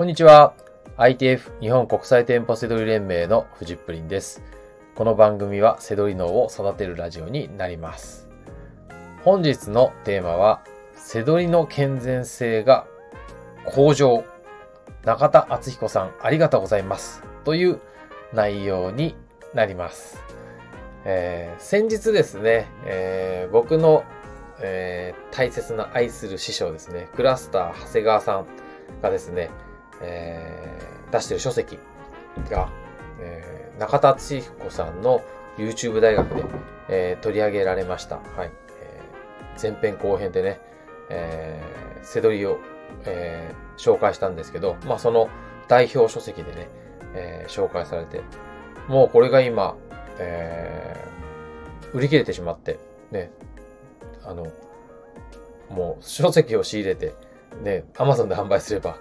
こんにちは。ITF 日本国際店舗セドリ連盟のフジップリンです。この番組はセドリ脳を育てるラジオになります。本日のテーマは、セドリの健全性が向上。中田敦彦さん、ありがとうございます。という内容になります。えー、先日ですね、えー、僕の、えー、大切な愛する師匠ですね、クラスター長谷川さんがですね、えー、出してる書籍が、えー、中田敦彦さんの YouTube 大学で、えー、取り上げられました。はい。えー、前編後編でね、えー、背取りを、えー、紹介したんですけど、まあその代表書籍でね、えー、紹介されて、もうこれが今、えー、売り切れてしまって、ね、あの、もう書籍を仕入れて、ね、Amazon で販売すれば、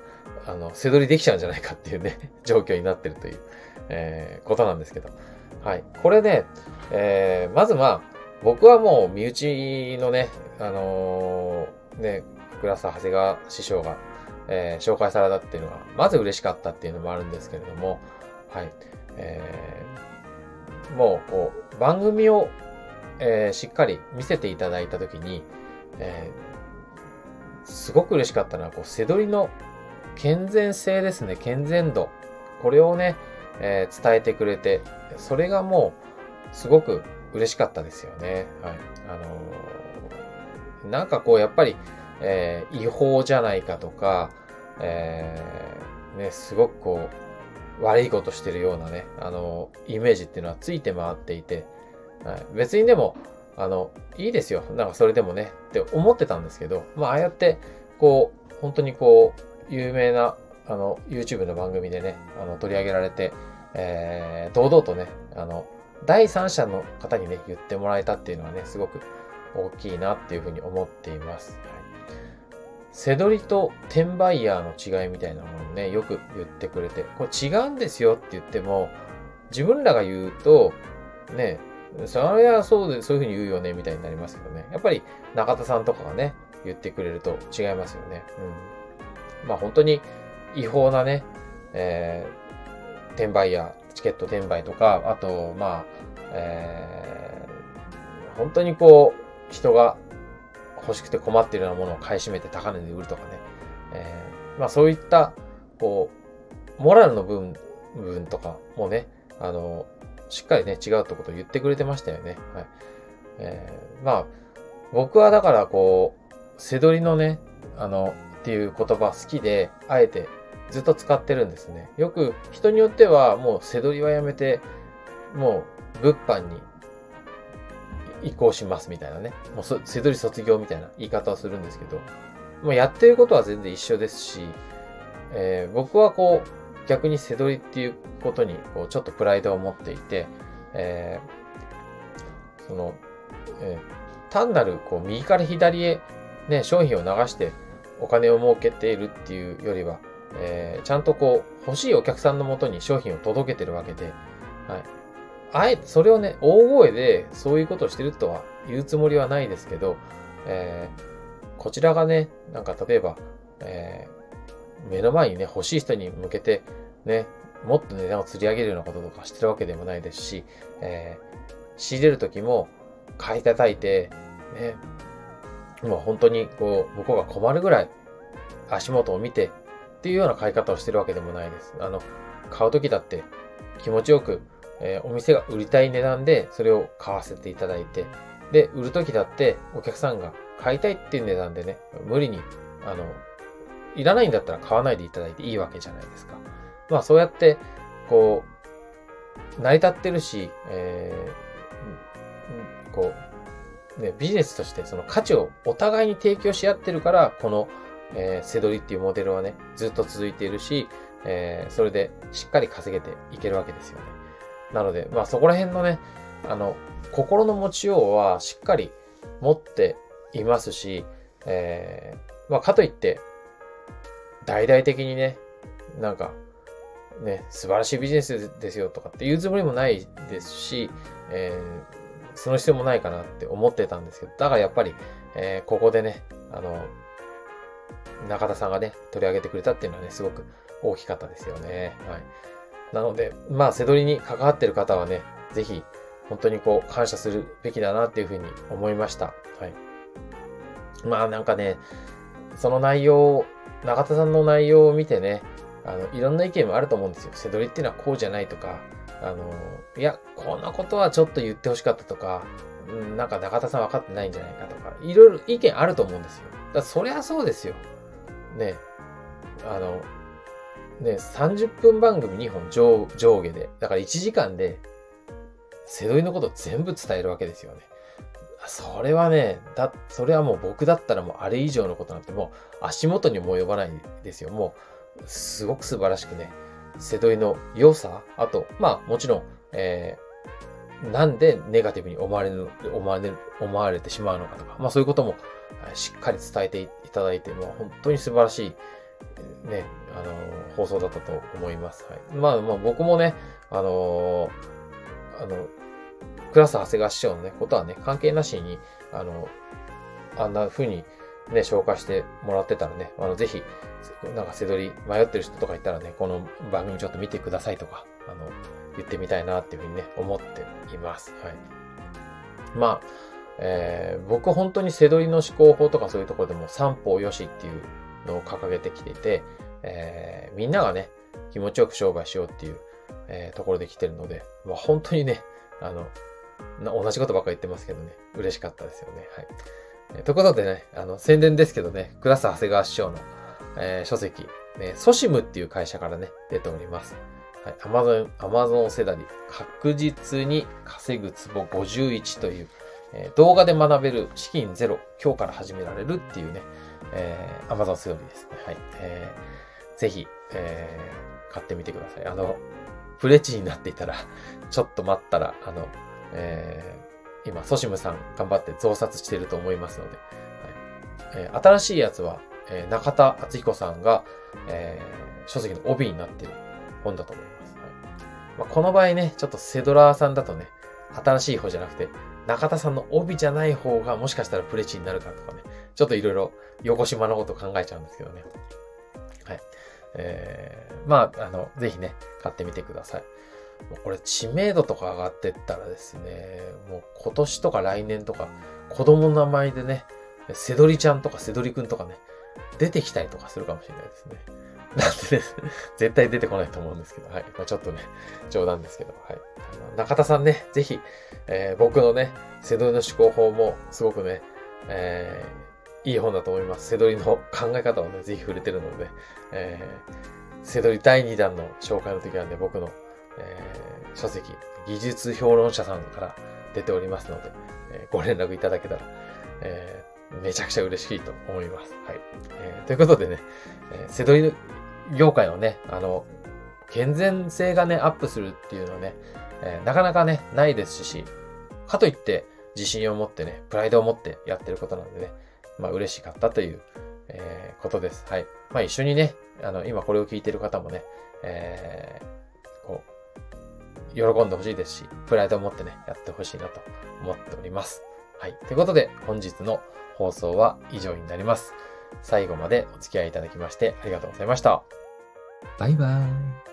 あの、背取りできちゃうんじゃないかっていうね、状況になってるという、えー、ことなんですけど。はい。これね、えー、まずまあ、僕はもう身内のね、あのー、ね、クラス長谷川師匠が、えー、紹介されたっていうのが、まず嬉しかったっていうのもあるんですけれども、はい。えー、もう、こう、番組を、えー、しっかり見せていただいたときに、えー、すごく嬉しかったのは、こう、背取りの健全性ですね、健全度。これをね、えー、伝えてくれて、それがもう、すごく嬉しかったですよね。はい。あのー、なんかこう、やっぱり、えー、違法じゃないかとか、えー、ね、すごくこう、悪いことしてるようなね、あのー、イメージっていうのはついて回っていて、はい、別にでも、あの、いいですよ。なんかそれでもね、って思ってたんですけど、まあ、ああやって、こう、本当にこう、有名な、あの、YouTube の番組でね、あの、取り上げられて、えー、堂々とね、あの、第三者の方にね、言ってもらえたっていうのはね、すごく大きいなっていうふうに思っています。はい、背取りと転売ヤーの違いみたいなものをね、よく言ってくれて、これ違うんですよって言っても、自分らが言うと、ね、それはそうで、そういうふうに言うよね、みたいになりますけどね。やっぱり中田さんとかがね、言ってくれると違いますよね。うん。まあ本当に違法なね、えー、転売やチケット転売とか、あと、まあ、えー、本当にこう、人が欲しくて困ってるようなものを買い占めて高値で売るとかね、えー、まあそういった、こう、モラルの部分、部分とかもね、あの、しっかりね、違うってことを言ってくれてましたよね。はい。えー、まあ、僕はだからこう、背取りのね、あの、っていう言葉好きで、あえてずっと使ってるんですね。よく人によってはもう背取りはやめて、もう物販に移行しますみたいなね。もう背取り卒業みたいな言い方をするんですけど、もうやってることは全然一緒ですし、えー、僕はこう逆に背取りっていうことにこうちょっとプライドを持っていて、えー、その、えー、単なるこう右から左へね、商品を流してお金を儲けているっていうよりは、えー、ちゃんとこう、欲しいお客さんのもとに商品を届けてるわけで、はい。あえて、それをね、大声でそういうことをしてるとは言うつもりはないですけど、えー、こちらがね、なんか例えば、えー、目の前にね、欲しい人に向けて、ね、もっと値段を釣り上げるようなこととかしてるわけでもないですし、えー、仕入れるときも買い叩いて、ね、もう本当にこう、向こうが困るぐらい足元を見てっていうような買い方をしてるわけでもないです。あの、買うときだって気持ちよく、えー、お店が売りたい値段でそれを買わせていただいて、で、売るときだってお客さんが買いたいっていう値段でね、無理に、あの、いらないんだったら買わないでいただいていいわけじゃないですか。まあそうやって、こう、成り立ってるし、えー、こう、ね、ビジネスとしてその価値をお互いに提供し合ってるから、この、えー、セドリっていうモデルはね、ずっと続いているし、えー、それでしっかり稼げていけるわけですよね。なので、まあそこら辺のね、あの、心の持ちようはしっかり持っていますし、えー、まあかといって、大々的にね、なんか、ね、素晴らしいビジネスですよとかって言うつもりもないですし、えー、その必要もないかなって思ってたんですけど、だからやっぱり、えー、ここでね、あの、中田さんがね、取り上げてくれたっていうのはね、すごく大きかったですよね。はい。なので、まあ、背取りに関わってる方はね、ぜひ、本当にこう、感謝するべきだなっていうふうに思いました。はい。まあ、なんかね、その内容、中田さんの内容を見てね、あの、いろんな意見もあると思うんですよ。背取りっていうのはこうじゃないとか、あの、いや、こんなことはちょっと言ってほしかったとか、うんなんか中田さん分かってないんじゃないかとか、いろいろ意見あると思うんですよ。だそりゃそうですよ。ね。あの、ね、30分番組2本上上下で、だから1時間で、背取りのこと全部伝えるわけですよね。それはね、だ、それはもう僕だったらもうあれ以上のことなんてもう足元にも及ばないですよ。もう、すごく素晴らしくね、背取りの良さ、あと、まあもちろん、えー、なんでネガティブに思われる、思われる、思われてしまうのかとか、まあそういうこともしっかり伝えていただいて、もう本当に素晴らしい、ね、あのー、放送だったと思います。はい。まあまあ僕もね、あのー、あの、クラス長谷川師匠のね、ことはね、関係なしに、あの、あんな風にね、紹介してもらってたらね、あの、ぜひ、なんか背取り迷ってる人とかいたらね、この番組ちょっと見てくださいとか、あの、言ってみたいなっていうふうにね、思っています。はい。まあ、えー、僕本当に背取りの思考法とかそういうところでも三方よしっていうのを掲げてきていて、えー、みんながね、気持ちよく商売しようっていう、えー、ところで来てるので、まあ、本当にね、あの、同じことばっか言ってますけどね、嬉しかったですよね。はい。え、ということでね、あの、宣伝ですけどね、クラス長谷川師匠の、えー、書籍、ね、ソシムっていう会社からね、出ております。はい。アマゾン、アマゾンセダリ、確実に稼ぐツボ51という、えー、動画で学べる資金ゼロ、今日から始められるっていうね、えー、アマゾンセドリですね。はい。えー、ぜひ、えー、買ってみてください。あの、プレチになっていたら、ちょっと待ったら、あの、えー、今、ソシムさん頑張って増刷してると思いますので、はいえー、新しいやつは、えー、中田敦彦さんが、えー、書籍の帯になってる本だと思います。はいまあ、この場合ね、ちょっとセドラーさんだとね、新しい方じゃなくて、中田さんの帯じゃない方がもしかしたらプレチになるかとかね、ちょっといろいろ横島のこと考えちゃうんですけどね。はい。えー、まあ、あの、ぜひね、買ってみてください。これ知名度とか上がってったらですね、もう今年とか来年とか子供の名前でね、セドリちゃんとかセドリくんとかね、出てきたりとかするかもしれないですね。なんでね、絶対出てこないと思うんですけど、はい。まあ、ちょっとね、冗談ですけど、はい。中田さんね、ぜひ、えー、僕のね、セドリの思考法もすごくね、えー、いい本だと思います。セドリの考え方をね、ぜひ触れてるので、えー、セドリ第2弾の紹介の時はね、僕のえー、書籍、技術評論者さんから出ておりますので、えー、ご連絡いただけたら、えー、めちゃくちゃ嬉しいと思います。はい。えー、ということでね、えー、セドリ業界のね、あの、健全性がね、アップするっていうのはね、えー、なかなかね、ないですし、かといって自信を持ってね、プライドを持ってやってることなんでね、まあ嬉しかったという、えー、ことです。はい。まあ一緒にね、あの、今これを聞いてる方もね、えー、喜んでほしいですし、プライドを持ってね、やってほしいなと思っております。はい。ということで、本日の放送は以上になります。最後までお付き合いいただきましてありがとうございました。バイバーイ。